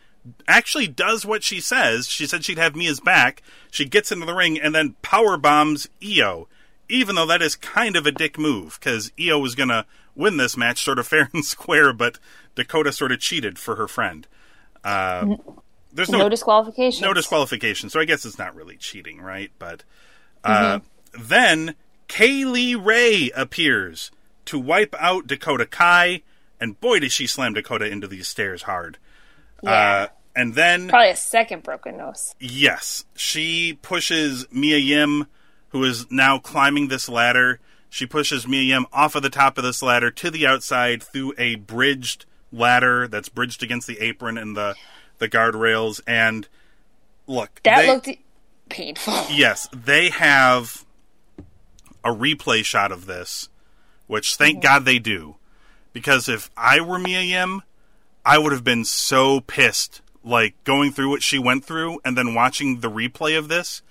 actually does what she says. She said she'd have Mia's back. She gets into the ring and then power bombs Io, even though that is kind of a dick move because Io was gonna win this match sort of <laughs> fair and square, but Dakota sort of cheated for her friend. Uh, there's No, no disqualification. no disqualification, so I guess it's not really cheating, right? But uh, then Kay Lee Ray appears to wipe out Dakota Kai, and boy, does she slam Dakota into these stairs hard. Yeah. Uh, and then, Probably a second broken nose. yes, she pushes Mia Yim, who is now climbing this ladder. She pushes Mia Yim off of the top of this ladder to the outside through a bridged ladder that's bridged against the apron and the the guardrails. And look, That they- looked painful. <laughs> Yes, they have a replay shot of this, which thank Mm-hmm. God they do. Because if I were Mia Yim, I would have been so pissed, like going through what she went through and then watching the replay of this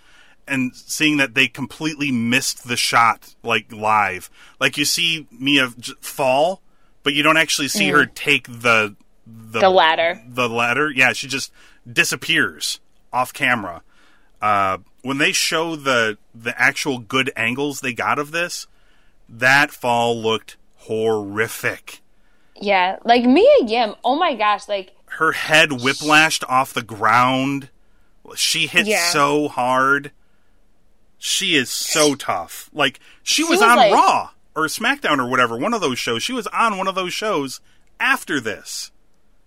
and seeing that they completely missed the shot, like live. Like you see Mia fall, but you don't actually see her take the the, Mm. The ladder. The ladder, yeah, she just disappears off camera. Uh, when they show the the actual good angles they got of this, that fall looked horrific. Yeah, like Mia Yim. Oh my gosh, like Her head whiplashed off the ground. She hit Yeah. so hard. She is so tough. Like she, was, was on like- Raw or SmackDown or whatever, one of those shows. She was on one of those shows after this.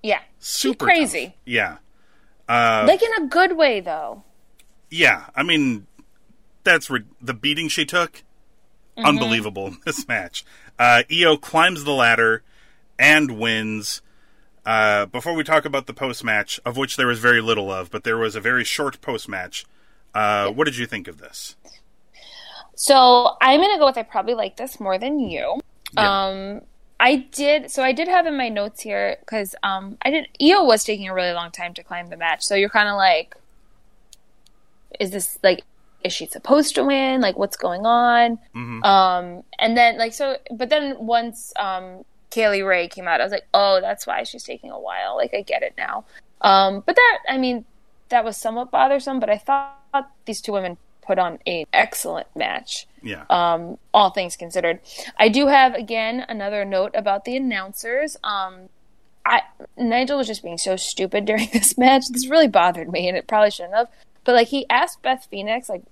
yeah, she's Super crazy. tough. Yeah. Uh, like in a good way though. Yeah, I mean, that's re- the beating she took. Unbelievable this match. Uh, Io climbs the ladder and wins. Uh, before we talk about the post match, of which there was very little of, but there was a very short post match. Uh, what did you think of this? So I'm gonna go with I probably like this more than you. Yeah. Um, I did. So I did have in my notes here because um, I did. Io was taking a really long time to climb the match. So you're kind of like, is this like, is she supposed to win? Like, what's going on? Mm-hmm. Um, and then like so, but then once um, Kay Lee Ray came out, I was like, oh, that's why she's taking a while. Like I get it now. Um, but that, I mean, that was somewhat bothersome. But I thought these two women put on an excellent match. Yeah. Um, all things considered, I do have again another note about the announcers. Um, I Nigel was just being so stupid <laughs> during this match. This really bothered me, and it probably shouldn't have. But like he asked Beth Phoenix, like,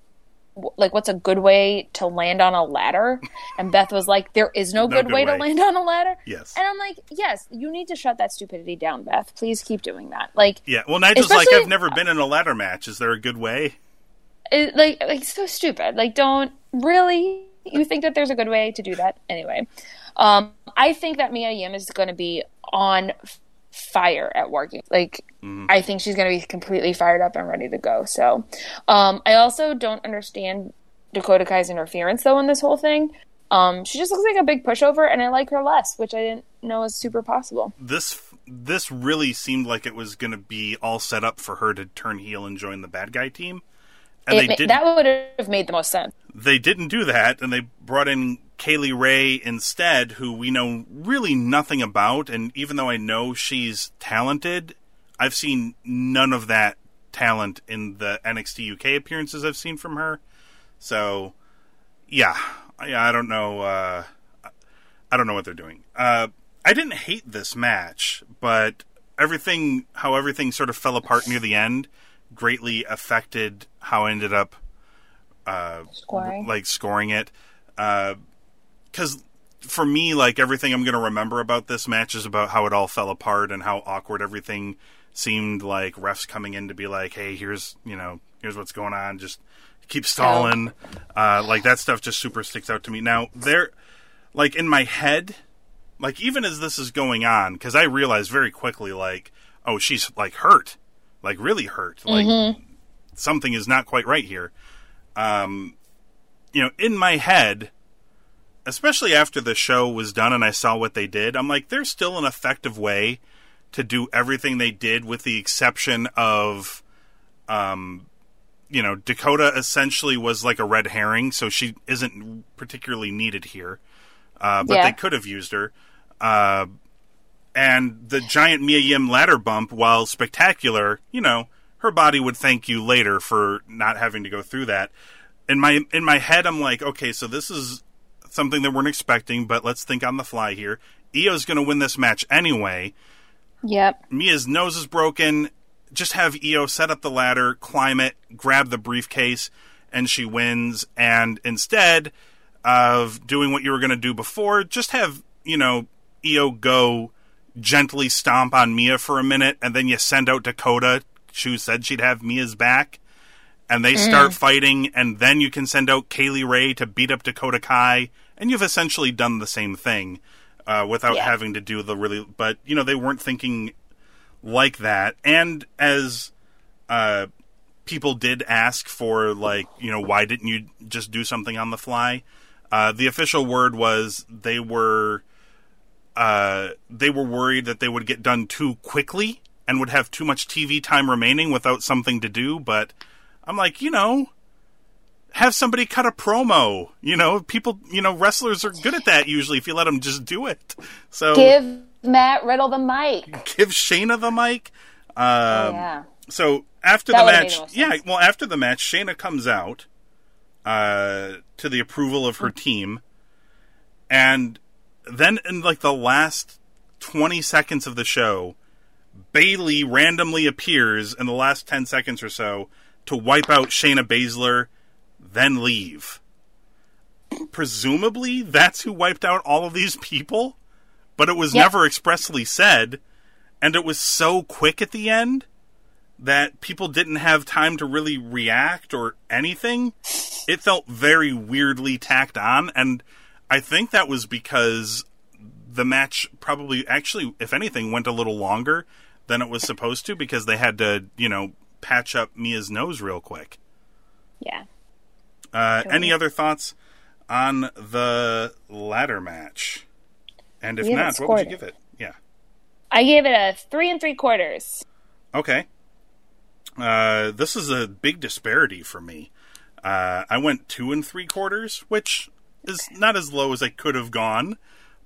like what's a good way to land on a ladder? And Beth was like, "There is no, No good, good way, way. to land on a ladder." Yes. And I'm like, "Yes, you need to shut that stupidity down, Beth. Please keep doing that." Like, yeah. Well, Nigel's like, I've never been in a ladder match. Is there a good way? it, like like so stupid. Like don't really you think that there's a good way to do that anyway. Um, I think that Mia Yim is going to be on fire at working. Like I think she's going to be completely fired up and ready to go. So um, I also don't understand Dakota Kai's interference though in this whole thing. Um, she just looks like a big pushover, and I like her less, which I didn't know was super possible. This this really seemed like it was going to be all set up for her to turn heel and join the bad guy team, and It they ma- didn't. that would have made the most sense. they didn't do that, and they brought in Kay Lee Ray instead, who we know really nothing about. And even though I know she's talented, I've seen none of that talent in the NXT UK appearances I've seen from her. So, yeah, I, I don't know. Uh, I don't know what they're doing. Uh, I didn't hate this match, but everything, how everything sort of fell apart near the end, greatly affected how I ended up uh, Scoring. like scoring it. Because for me, like everything I'm going to remember about this match is about how it all fell apart and how awkward everything seemed. Like refs coming in to be like, "Hey, here's you know, here's what's going on. Just keep stalling." Uh, like that stuff just super sticks out to me. Now there, like in my head, like even as this is going on, because I realized very quickly, like, oh, she's like hurt, like really hurt, like something is not quite right here. Um, you know, in my head, especially after the show was done and I saw what they did, I'm like, there's still an effective way to do everything they did, with the exception of, um, you know, Dakota essentially was like a red herring, so she isn't particularly needed here. Uh, but Yeah. they could have used her. Uh, and the giant Mia Yim ladder bump, while spectacular, you know, her body would thank you later for not having to go through that. In my in my head, I'm like, okay, so this is something they weren't expecting, but let's think on the fly here. Io's going to win this match anyway. Yep. Mia's nose is broken. Just have Io set up the ladder, climb it, grab the briefcase, and she wins. And instead of doing what you were going to do before, just have, you know, Io go gently stomp on Mia for a minute, and then you send out Dakota. Who said she'd have Mia's back. And they start mm. fighting, and then you can send out Kay Lee Ray to beat up Dakota Kai, and you've essentially done the same thing uh, without Yeah. having to do the really. But you know they weren't thinking like that. And as uh, people did ask for, like, you know, why didn't you just do something on the fly? Uh, the official word was they were uh, they were worried that they would get done too quickly and would have too much TV time remaining without something to do. But I'm like, you know, have somebody cut a promo. You know, people, you know, wrestlers are good at that usually if you let them just do it. So Give Matt Riddle the mic. give Shayna the mic. Um, yeah. So after That the match, yeah, well, after the match, Shayna comes out uh, to the approval of her team, and then in like the last twenty seconds of the show, Bayley randomly appears in the last ten seconds or so to wipe out Shayna Baszler, then leave. Presumably, that's who wiped out all of these people, but it was Yep. never expressly said, and it was so quick at the end that people didn't have time to really react or anything. It felt very weirdly tacked on, and I think that was because the match probably actually, if anything, went a little longer than it was supposed to because they had to, you know, patch up Mia's nose real quick. Yeah. Uh, any other thoughts on the ladder match? And if haven't what would you scored give it? Yeah. I gave it a three and three quarters. Okay. Uh, this is a big disparity for me. Uh, I went two and three quarters, which is not as low as I could have gone,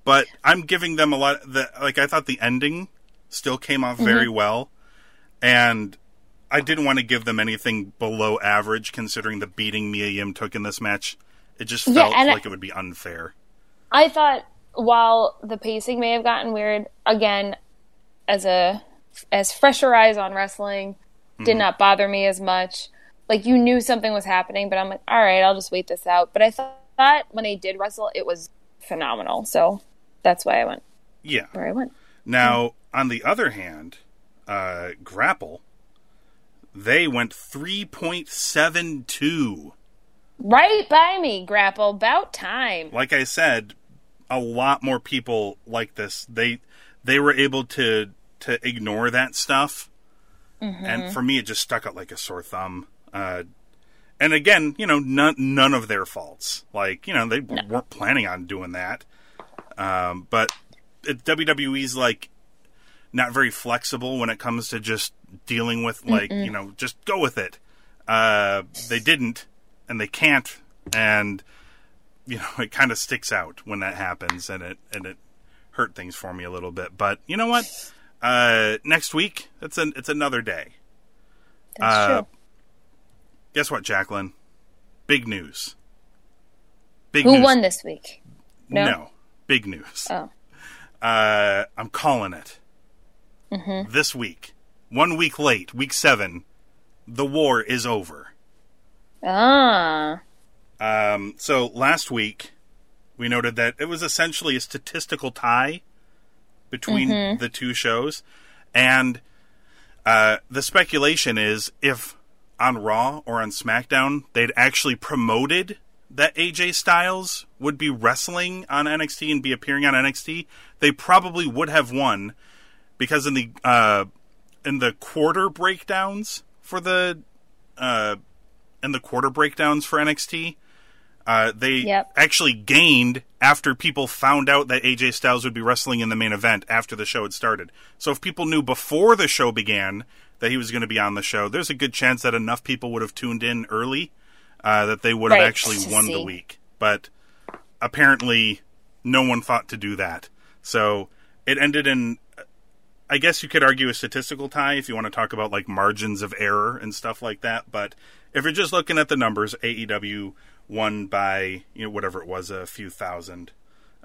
but I'm giving them a lot. The, like I thought the ending still came off very Mm-hmm. well, and I didn't want to give them anything below average considering the beating Mia Yim took in this match. It just Yeah, felt I- like it would be unfair. I thought while the pacing may have gotten weird, again, as a as fresher eyes on wrestling, did Mm-hmm. not bother me as much. Like you knew something was happening, but I'm like, all right, I'll just wait this out. But I thought, when they did wrestle, it was phenomenal. So that's why I went Yeah. where I went. Now, on the other hand, uh, Grapple, they went 3.72. Right by me, grapple. About time. Like I said, a lot more people like this. They they were able to to ignore that stuff, and for me, it just stuck out like a sore thumb. Uh, and again, you know, none none of their faults. Like you know, they weren't planning on doing that. Um, but it, WWE's like not very flexible when it comes to just dealing with like you know just go with it. Uh, they didn't, and they can't, and you know <laughs> it kind of sticks out when that happens, and it and it hurt things for me a little bit. But you know what? Uh, next week, it's an it's another day. That's Uh, true. Guess what, Jacqueline? Big news. Big Who news. won this week? No? No, big news. Oh. Uh, I'm calling it. Mm-hmm. This week, one week late, week seven, the war is over. Ah. Um, so last week, we noted that it was essentially a statistical tie between Mm-hmm. the two shows, and uh, the speculation is if on Raw or on SmackDown they'd actually promoted that AJ Styles would be wrestling on NXT and be appearing on NXT, they probably would have won because in the uh, in the quarter breakdowns for the uh, in the quarter breakdowns for NXT, uh, they Yep. actually gained after people found out that AJ Styles would be wrestling in the main event after the show had started. So if people knew before the show began that he was going to be on the show, there's a good chance that enough people would have tuned in early uh, that they would have Right, actually won the week. But apparently, no one thought to do that. So it ended in I guess you could argue a statistical tie if you want to talk about like margins of error and stuff like that. But if you're just looking at the numbers, AEW won by you know whatever it was, a few thousand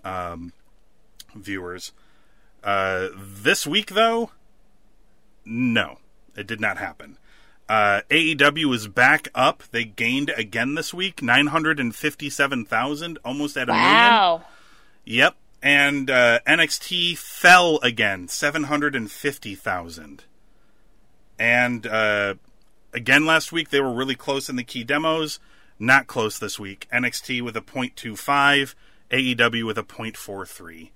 um, viewers. Uh, this week, though, no, it did not happen. Uh, AEW is back up. They gained again this week, nine hundred and fifty-seven thousand, almost at a million. Wow. Yep. And uh, NXT fell again, 750,000. And uh, again last week, they were really close in the key demos. Not close this week. NXT with a 0.25, AEW with a 0.43.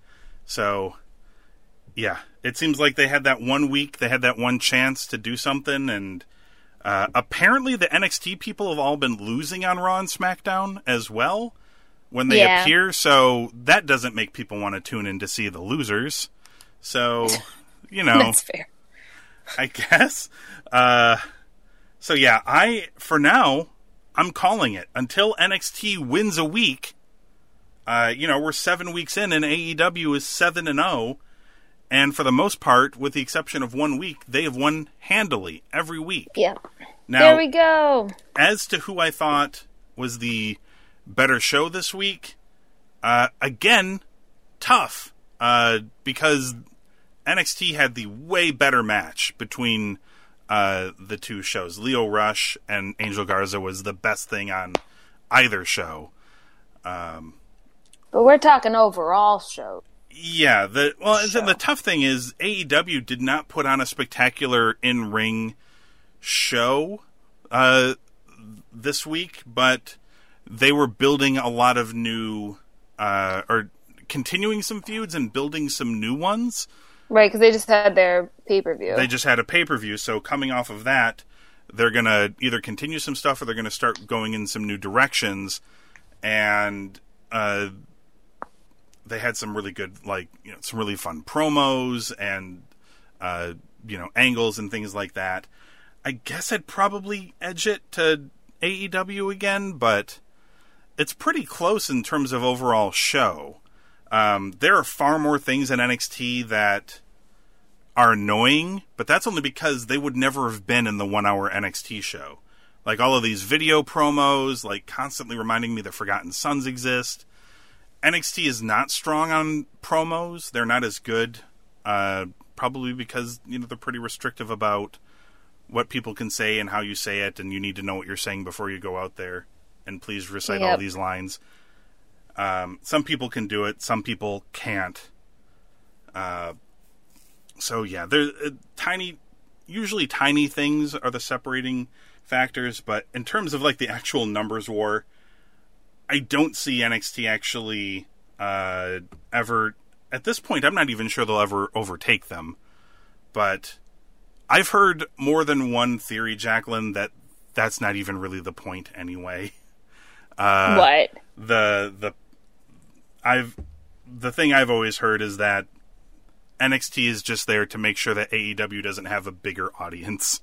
So, yeah, it seems like they had that one week, they had that one chance to do something, and uh, apparently the NXT people have all been losing on Raw and SmackDown as well when they Yeah. appear, so that doesn't make people want to tune in to see the losers. So, <laughs> you know, That's fair. I guess. Uh, so yeah, I for now I'm calling it until NXT wins a week. Uh, you know, we're seven weeks in, and AEW is seven and zero, and for the most part, with the exception of one week, they have won handily every week. Yeah. Now, there we go. as to who I thought was the better show this week, uh, again, tough uh, because NXT had the way better match between uh, the two shows. Lio Rush and Angel Garza was the best thing on either show. But we're talking overall show. Yeah, the well, Show. the tough thing is AEW did not put on a spectacular in ring show uh, this week, but they were building a lot of new uh, or continuing some feuds and building some new ones. Right, because they just had their pay per view. They just had a pay per view, so coming off of that, they're gonna either continue some stuff or they're gonna start going in some new directions, and uh, they had some really good, like you know, some really fun promos and uh, you know angles and things like that. I guess I'd probably edge it to AEW again, but it's pretty close in terms of overall show. Um, there are far more things in NXT that are annoying, but that's only because they would never have been in the one hour NXT show. Like all of these video promos, like constantly reminding me that Forgotten Sons exist. NXT is not strong on promos. They're not as good, uh, probably because you know they're pretty restrictive about what people can say and how you say it, and you need to know what you're saying before you go out there. And please recite all these lines. Um, some people can do it, some people can't. Uh, so yeah, there's uh, tiny, usually tiny things are the separating factors, but in terms of like the actual numbers war, I don't see NXT actually uh, ever. At this point, I'm not even sure they'll ever overtake them. But I've heard more than one theory, Jacqueline, that that's not even really the point anyway. <laughs> Uh, what? the the I've the thing I've always heard is that NXT is just there to make sure that AEW doesn't have a bigger audience.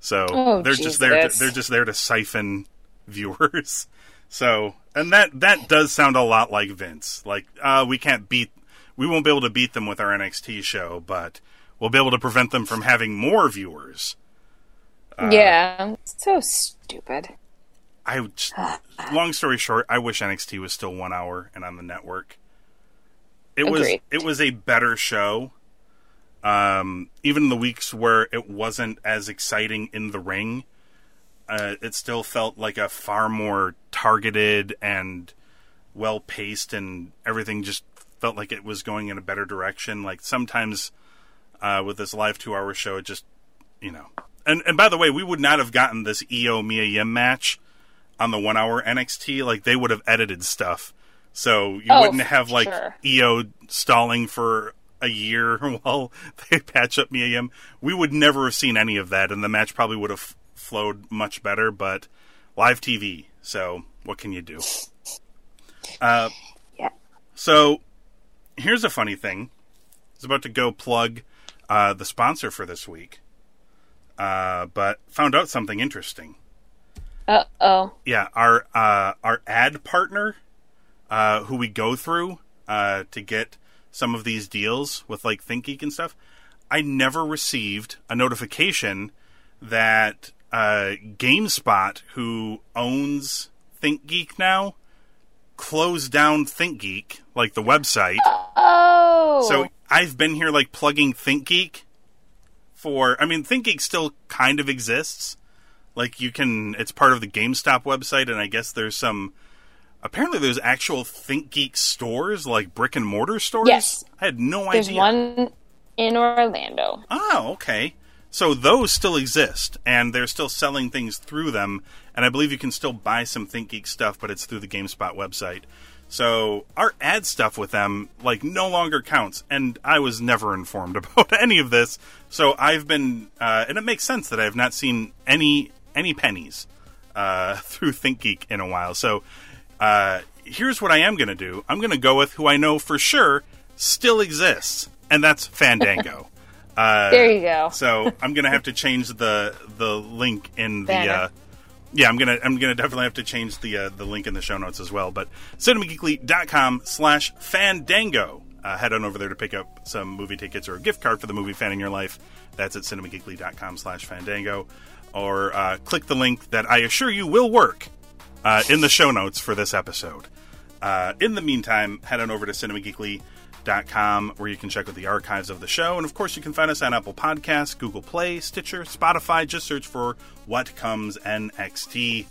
So Oh, they're just there to, they're just there to siphon viewers. <laughs> So and that that does sound a lot like Vince. Like uh we can't beat we won't be able to beat them with our NXT show, but we'll be able to prevent them from having more viewers. Uh, yeah. So stupid. I long story short, I wish NXT was still one hour and on the network. It was it was a better show. Um, even the weeks where it wasn't as exciting in the ring, uh, it still felt like a far more targeted and well paced, and everything just felt like it was going in a better direction. Like sometimes uh, with this live two hour show, it just you know. And and by the way, we would not have gotten this Io Mia Yim match on the one hour NXT. Like they would have edited stuff, so you Oh, wouldn't have like sure. Io stalling for a year <laughs> while they patch up Mia Yim. We would never have seen any of that, and the match probably would have flowed much better. But live TV, so what can you do? Uh, Yeah. so here's a funny thing. I was about to go plug uh, the sponsor for this week, uh, but found out something interesting. Uh oh. Yeah, our uh, our ad partner, uh, who we go through uh, to get some of these deals with like ThinkGeek and stuff, I never received a notification that uh, GameStop, who owns ThinkGeek now, closed down ThinkGeek, like the website. Oh. So I've been here like plugging ThinkGeek for. I mean, ThinkGeek still kind of exists. Like you can, it's part of the GameStop website, and I guess there's some. Apparently, there's actual ThinkGeek stores, like brick and mortar stores. Yes. I had no There's idea. one in Orlando. Oh, okay. So those still exist, and they're still selling things through them. And I believe you can still buy some ThinkGeek stuff, but it's through the GameStop website. So our ad stuff with them like no longer counts, and I was never informed <laughs> about any of this. So I've been, uh, and it makes sense that I have not seen any any pennies uh, <laughs> through ThinkGeek in a while. So uh, here's what I am going to do. I'm going to go with who I know for sure still exists, and that's Fandango. <laughs> Uh, There you go. so I'm gonna have to change the the link in the. Uh, yeah, I'm gonna I'm gonna definitely have to change the uh, the link in the show notes as well. But cinemageekly.com slash fandango. Uh, head on over there to pick up some movie tickets or a gift card for the movie fan in your life. That's at cinemageekly.com slash fandango. Or uh, click the link that I assure you will work uh, in the show notes for this episode. Uh, in the meantime, head on over to cinemageekly.com where you can check out the archives of the show. And of course, you can find us on Apple Podcasts, Google Play, Stitcher, Spotify. Just search for What Comes NXT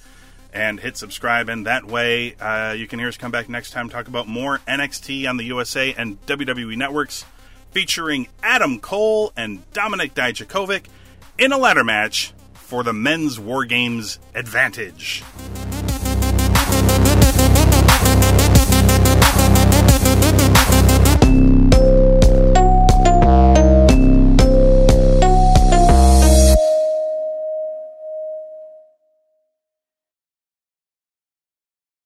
and hit subscribe. And that way, uh, you can hear us come back next time talk about more NXT on the USA and WWE networks featuring Adam Cole and Dominik Dijakovic in a ladder match for the men's War Games advantage.